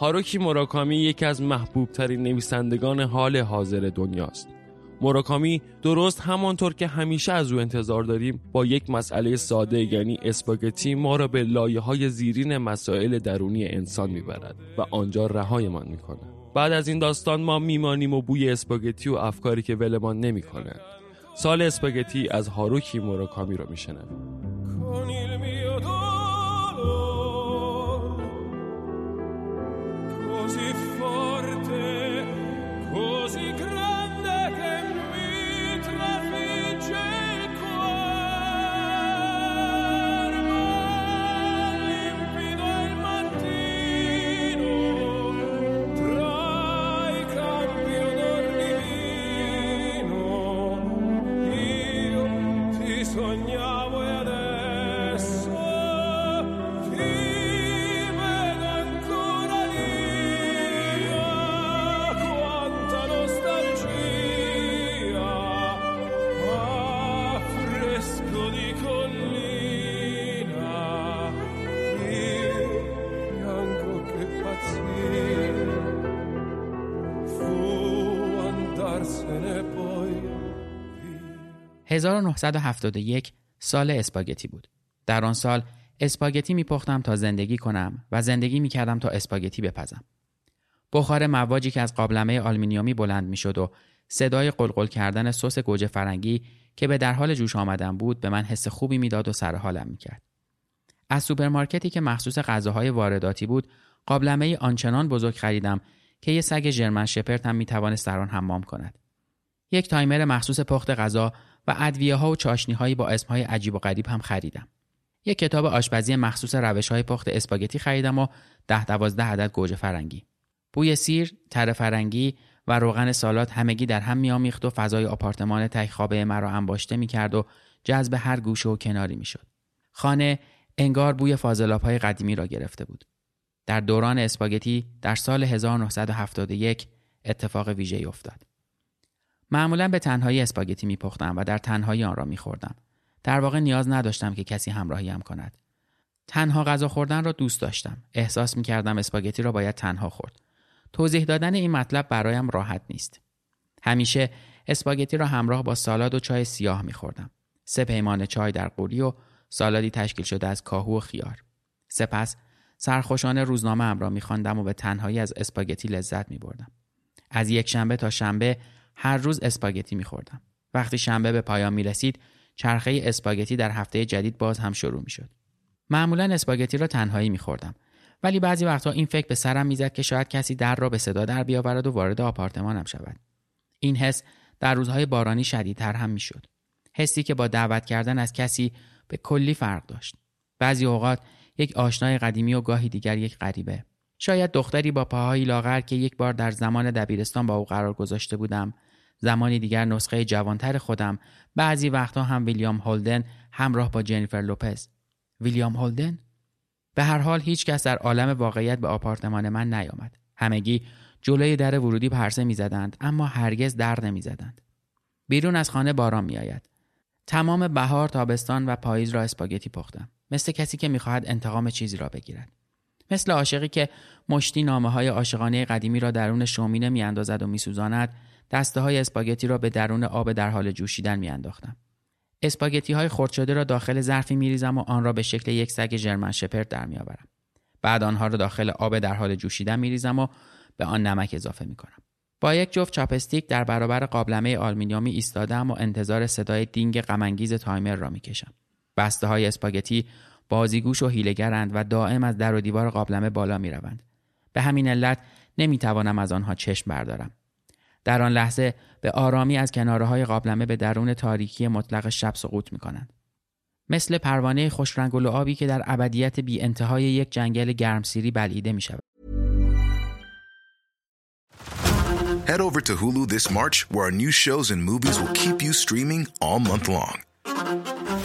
هاروکی موراکامی یکی از محبوب ترین نویسندگان حال حاضر دنیاست. موراکامی درست همانطور که همیشه از او انتظار داریم با یک مسئله ساده یعنی اسپاگتی ما را به لایه های زیرین مسائل درونی انسان می‌برد و آنجا رهایمان می‌کنه. بعد از این داستان ما میمانیم و بوی اسپاگتی و افکاری که ولمان نمی‌کنه. سال اسپاگتی از هاروکی موراکامی را میشنویم. così 1971 سال اسپاگتی بود. در آن سال اسپاگتی میپختم تا زندگی کنم و زندگی می‌کردم تا اسپاگتی بپزم. بخار مواجی که از قابلمه آلمینیومی بلند می‌شد و صدای قلقل کردن سس گوجه فرنگی که به در حال جوش آمدن بود به من حس خوبی می‌داد و سر حالم می‌کرد. از سوپرمارکتی که مخصوص غذاهای وارداتی بود قابلمه آنچنان بزرگ خریدم که یه سگ ژرمن شپرد هم می‌توانست در آن حمام کند. یک تایمر مخصوص پخت غذا و ادویه ها و چاشنی هایی با اسم های عجیب و غریب هم خریدم. یک کتاب آشپزی مخصوص روش های پخت اسپاگتی خریدم و ده دوازده عدد گوجه فرنگی. بوی سیر، تر فرنگی و روغن سالات همگی در هم میآمیخت و فضای آپارتمان تک خوابه مرا انباشته می‌کرد و جذب هر گوشه و کناری می‌شد. خانه انگار بوی فاضلاب های قدیمی را گرفته بود. در دوران اسپاگتی در سال 1971 اتفاق ویژه‌ای افتاد. معمولا به تنهایی اسپاگتی میپختم و در تنهایی آن را میخوردم. در واقع نیاز نداشتم که کسی همراهیم کند. تنها غذا خوردن را دوست داشتم. احساس می‌کردم اسپاگتی را باید تنها خورد. توضیح دادن این مطلب برایم راحت نیست. همیشه اسپاگتی را همراه با سالاد و چای سیاه میخوردم. سه پیمان چای در قوری و سالادی تشکیل شده از کاهو و خیار. سپس سرخوشانه روزنامه ام را میخواندم و به تنهایی از اسپاگتی لذت میبردم. از یک شنبه تا شنبه هر روز اسپاگتی میخوردم. وقتی شنبه به پایان می رسید چرخه اسپاگتی در هفته جدید باز هم شروع می شد. معمولا اسپاگتی را تنهایی می خوردم. ولی بعضی وقتها این فکر به سرم می‌زد که شاید کسی در را به صدا در بیاورد و وارد آپارتمانم شود. این حس در روزهای بارانی شدیدتر هم می‌شد. حسی که با دعوت کردن از کسی به کلی فرق داشت. بعضی اوقات یک آشنای قدیمی و گاهی دیگر یک غریبه. شاید دختری با پاهایی لاغر که یک بار در زمان دبیرستان با او قرار گذاشته بودم. زمانی دیگر نسخه جوانتر خودم. بعضی وقتها هم ویلیام هولدن همراه با جنیفر لوپز. ویلیام هولدن؟ به هر حال هیچ کس در عالم واقعیت به آپارتمان من نیامد. همگی جلوی در ورودی پرسه می‌زدند اما هرگز در نمی‌زدند. بیرون از خانه باران میآید. تمام بهار تابستان و پاییز را اسپاگتی پختم. مثل کسی که می‌خواهد انتقام چیزی را بگیرد. مثل عاشقی که مشتی نامه های عاشقانه قدیمی را درون شومینه میاندازد و میسوزاند دسته های اسپاگتی را به درون آب در حال جوشیدن میانداختم. اسپاگتی های خرد شده را داخل ظرفی میریزم و آن را به شکل یک سگ ژرمن شپرد در میآورم. بعد آنها را داخل آب در حال جوشیدن میریزم و به آن نمک اضافه می‌کنم. با یک جفت چاپستیک در برابر قابلمه آلمینیومی ایستادم و انتظار صدای دینگ غمانگیز تایمر را می‌کشم. بسته های اسپاگتی بازیگوش و حیله‌گرند و دائم از در و دیوار قابلمه بالا می روند. به همین علت نمی توانم از آنها چشم بردارم. در آن لحظه به آرامی از کناره های قابلمه به درون تاریکی مطلق شب سقوط می کنند. مثل پروانه خوشرنگ و لعابی که در ابدیت بی انتهای یک جنگل گرمسیری بلعیده می شود. Head over to Hulu this March, where our new shows and movies will keep you streaming all month long.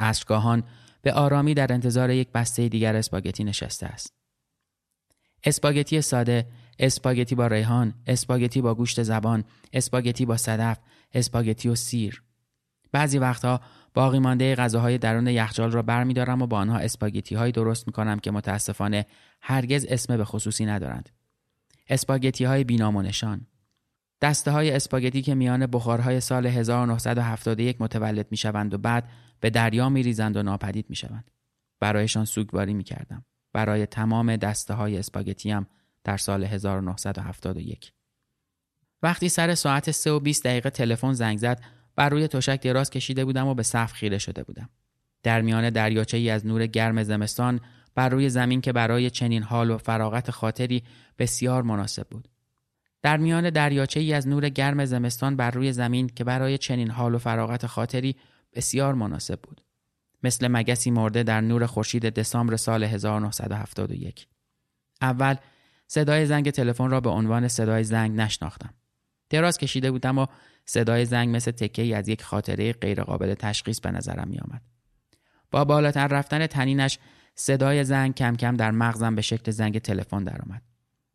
عصرگاهان به آرامی در انتظار یک بسته دیگر اسپاگتی نشسته است. اسپاگتی ساده، اسپاگتی با ریحان، اسپاگتی با گوشت زبان، اسپاگتی با صدف، اسپاگتی و سیر. بعضی وقتها باقی مانده غذاهای درون یخچال را برمیدارم و با آنها اسپاگتی هایی درست می کنم که متاسفانه هرگز اسم به خصوصی ندارند. اسپاگتی های بینام و نشان. دسته های اسپاگتی که میان بخارهای سال 1971 متولد می شوند و بعد به دریا می ریزند و ناپدید می شوند. برایشان سوگواری می کردم. برای تمام دسته های اسپاگتی هم در سال 1971. وقتی سر ساعت 3 و 20 دقیقه تلفن زنگ زد بر روی تشک دراز کشیده بودم و به سقف خیره شده بودم. در میان دریاچه ای از نور گرم زمستان بر روی زمین که برای چنین حال و فراغت خاطری بسیار مناسب بود. در میان دریاچه ای از نور گرم زمستان بر روی زمین که برای چنین حال و فراغت خاطری بسیار مناسب بود. مثل مگسی مرده در نور خورشید دسامبر سال 1971. اول صدای زنگ تلفن را به عنوان صدای زنگ نشناختم. دراز کشیده بودم و صدای زنگ مثل تکه ای از یک خاطره غیرقابل تشخیص به نظرم می آمد. با بالاتر رفتن تنینش صدای زنگ کم کم در مغزم به شکل زنگ تلفن درآمد.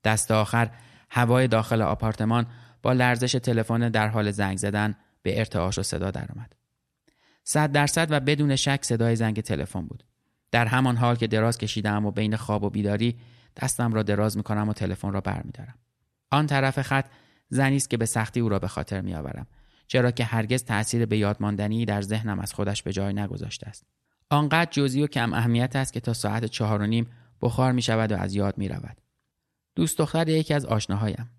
دست آخر هوای داخل آپارتمان با لرزش تلفن در حال زنگ زدن به ارتعاش و صدا درآمد. صد درصد و بدون شک صدای زنگ تلفن بود. در همان حال که دراز کشیدم و بین خواب و بیداری دستم را دراز می‌کنم و تلفن را برمیدارم. آن طرف خط زنی است که به سختی او را به خاطر میآورم چرا که هرگز تأثیر به یادماندنی در ذهنم از خودش به جای نگذاشته است. آنقدر جزئی و کم اهمیت است که تا ساعت چهار و نیم بخار می شود و از یاد می رود. دوست دختر یکی از آشناهایم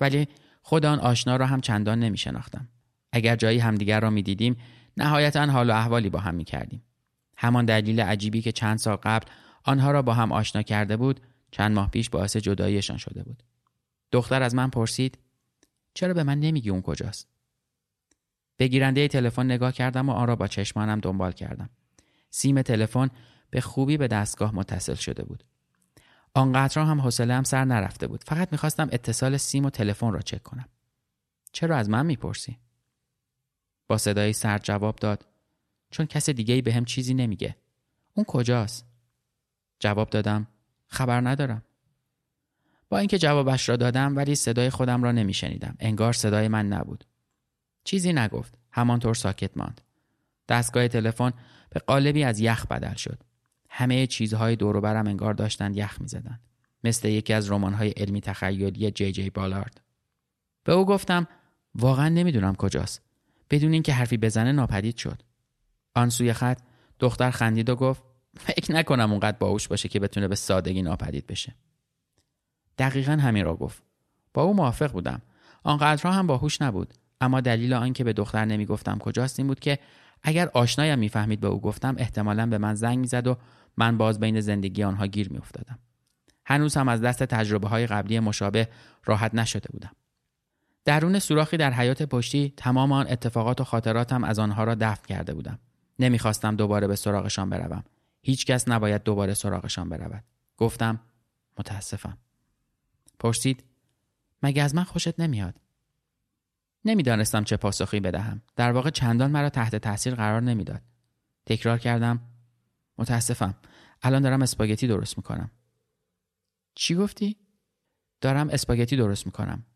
ولی خود آن آشنا را هم چندان نمی شناختم. اگر جایی همدیگر را می دیدیم نهایتا حال و احوالی با هم می کردیم. همان دلیل عجیبی که چند سال قبل آنها را با هم آشنا کرده بود چند ماه پیش باعث جداییشان شده بود. دختر از من پرسید چرا به من نمیگی اون کجاست؟ به گیرنده تلفن نگاه کردم و آن را با چشمانم دنبال کردم. سیم تلفن به خوبی به دستگاه متصل شده بود. آنقدر هم حوصله هم سر نرفته بود. فقط می‌خواستم اتصال سیم و تلفن را چک کنم. چرا از من می‌پرسی؟ با صدایی سرد جواب داد چون کس دیگه ای به هم چیزی نمیگه. اون کجاست؟ جواب دادم خبر ندارم. با اینکه جوابش را دادم ولی صدای خودم را نمیشنیدم. انگار صدای من نبود. چیزی نگفت. همانطور ساکت ماند. دستگاه تلفن به قالبی از یخ بدل شد. همه چیزهای دور برم انگار داشتند یخ می‌زدند. مثل یکی از رمان‌های علمی تخیلی جی جی بالارد. به او گفتم واقعا نمی‌دونم کجاست. بدون اینکه حرفی بزنه ناپدید شد. آن سوی خط دختر خندید و گفت فکر نکنم اونقدر باهوش باشه که بتونه به سادگی ناپدید بشه. دقیقا همین را گفت. با او موافق بودم. آنقدرها هم باهوش نبود. اما دلیل آنکه به دختر نمی‌گفتم کجاست این بود که اگر آشنایم می‌فهمید به او گفتم احتمالا به من زنگ می‌زد و من باز بین زندگی آنها گیر میافتادم. هنوز هم از دست تجربه های قبلی مشابه راحت نشده بودم. درون سوراخی در حیات پشتی تمام آن اتفاقات و خاطراتم از آنها را دفن کرده بودم. نمی‌خواستم دوباره به سراغشان بروم. هیچ کس نباید دوباره سراغشان برود. گفتم متاسفم. پرسید مگه از من خوشت نمیاد نمی‌دانستم چه پاسخی بدهم در واقع چندان مرا تحت تاثیر قرار نمی‌داد تکرار کردم متاسفم. الان دارم اسپاگتی درست می‌کنم. چی گفتی؟ دارم اسپاگتی درست می‌کنم.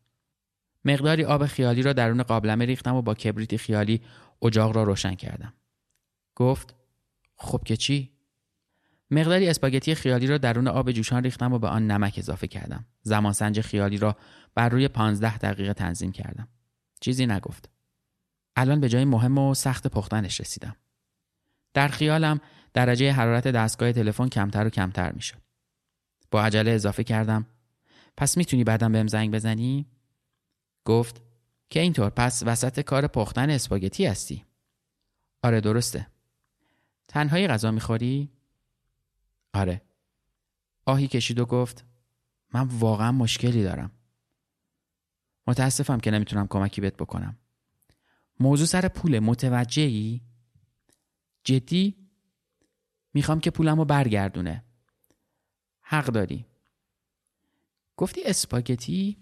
مقداری آب خیالی را درون قابلمه ریختم و با کبریت خیالی اجاق را روشن کردم. گفت خب که چی؟ مقداری اسپاگتی خیالی را درون آب جوشان ریختم و به آن نمک اضافه کردم. زمانسنج خیالی را بر روی 15 دقیقه تنظیم کردم. چیزی نگفت. الان به جای مهم و سخت پختنش رسیدم. در خیالم درجه حرارت دستگاه تلفن کمتر و کمتر می‌شد. با عجله اضافه کردم. پس می‌تونی بعدم بهم زنگ بزنی؟ گفت که اینطور پس وسط کار پختن اسپاگتی هستی. آره درسته. تنهایی غذا می‌خوری؟ آره. آهی کشید و گفت من واقعا مشکلی دارم. متاسفم که نمی‌تونم کمکی بهت بکنم. موضوع سر پول متوجهی؟ جدی؟ می‌خوام که پولم رو برگردونه. حق داری. گفتی اسپاگتی؟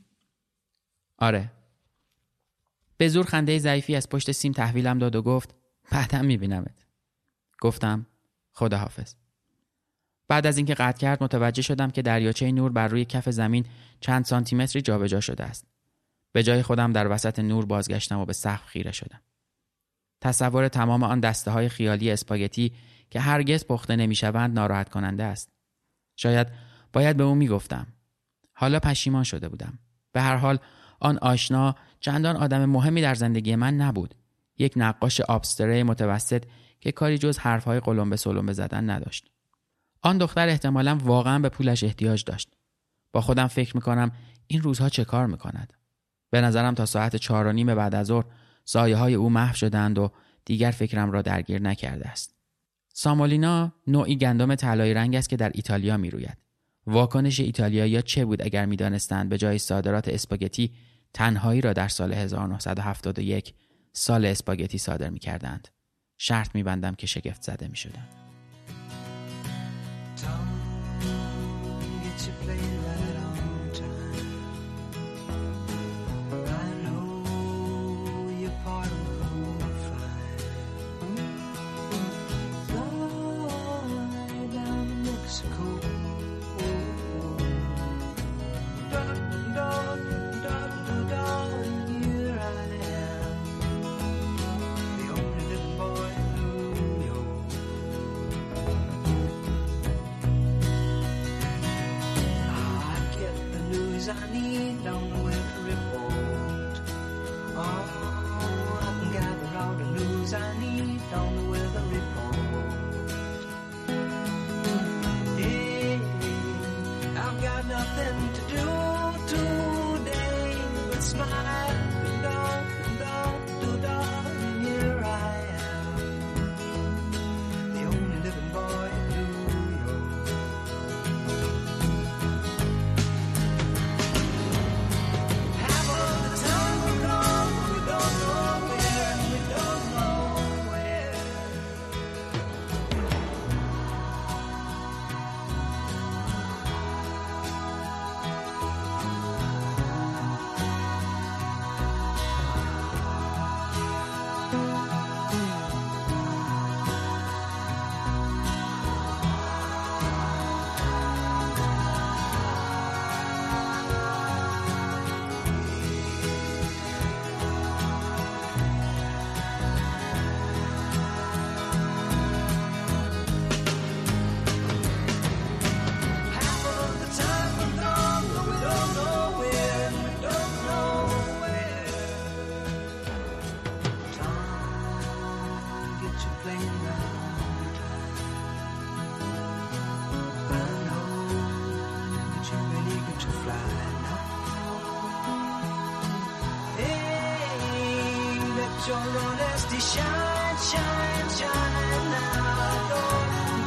آره. به زور خنده ضعیفی از پشت سیم تحویلم داد و گفت بعدم میبینمت. گفتم خداحافظ. بعد از اینکه قطع کرد متوجه شدم که دریاچه نور بر روی کف زمین چند سانتیمتری جابجا شده است. به جای خودم در وسط نور بازگشتم و به سقف خیره شدم. تصور تمام آن دسته های خیالی اسپاگتی که هرگز پخته نمی‌شوند ناراحت کننده است. شاید باید به او می‌گفتم. حالا پشیمان شده بودم. به هر حال آن آشنا چندان آدم مهمی در زندگی من نبود. یک نقاش آبستره متوسط که کاری جز حرفهای قلمبه سلمبه زدن نداشت. آن دختر احتمالا واقعا به پولش احتیاج داشت. با خودم فکر می‌کنم این روزها چه کار می‌کند. به نظرم تا ساعت چهار و نیم بعد از ظهر سایه های او محو شدند و دیگر فکرم را درگیر نکرده است. سامولینا نوعی گندم طلایی رنگ است که در ایتالیا می‌روید واکنش ایتالیایی چه بود اگر می‌دانستند به جای صادرات اسپاگتی تنهایی را در سال 1971 سال اسپاگتی صادر می کردند. شرط می بندم که شگفت زده می شدند. nothing to do today but smile. your honesty shine, shine, shine now.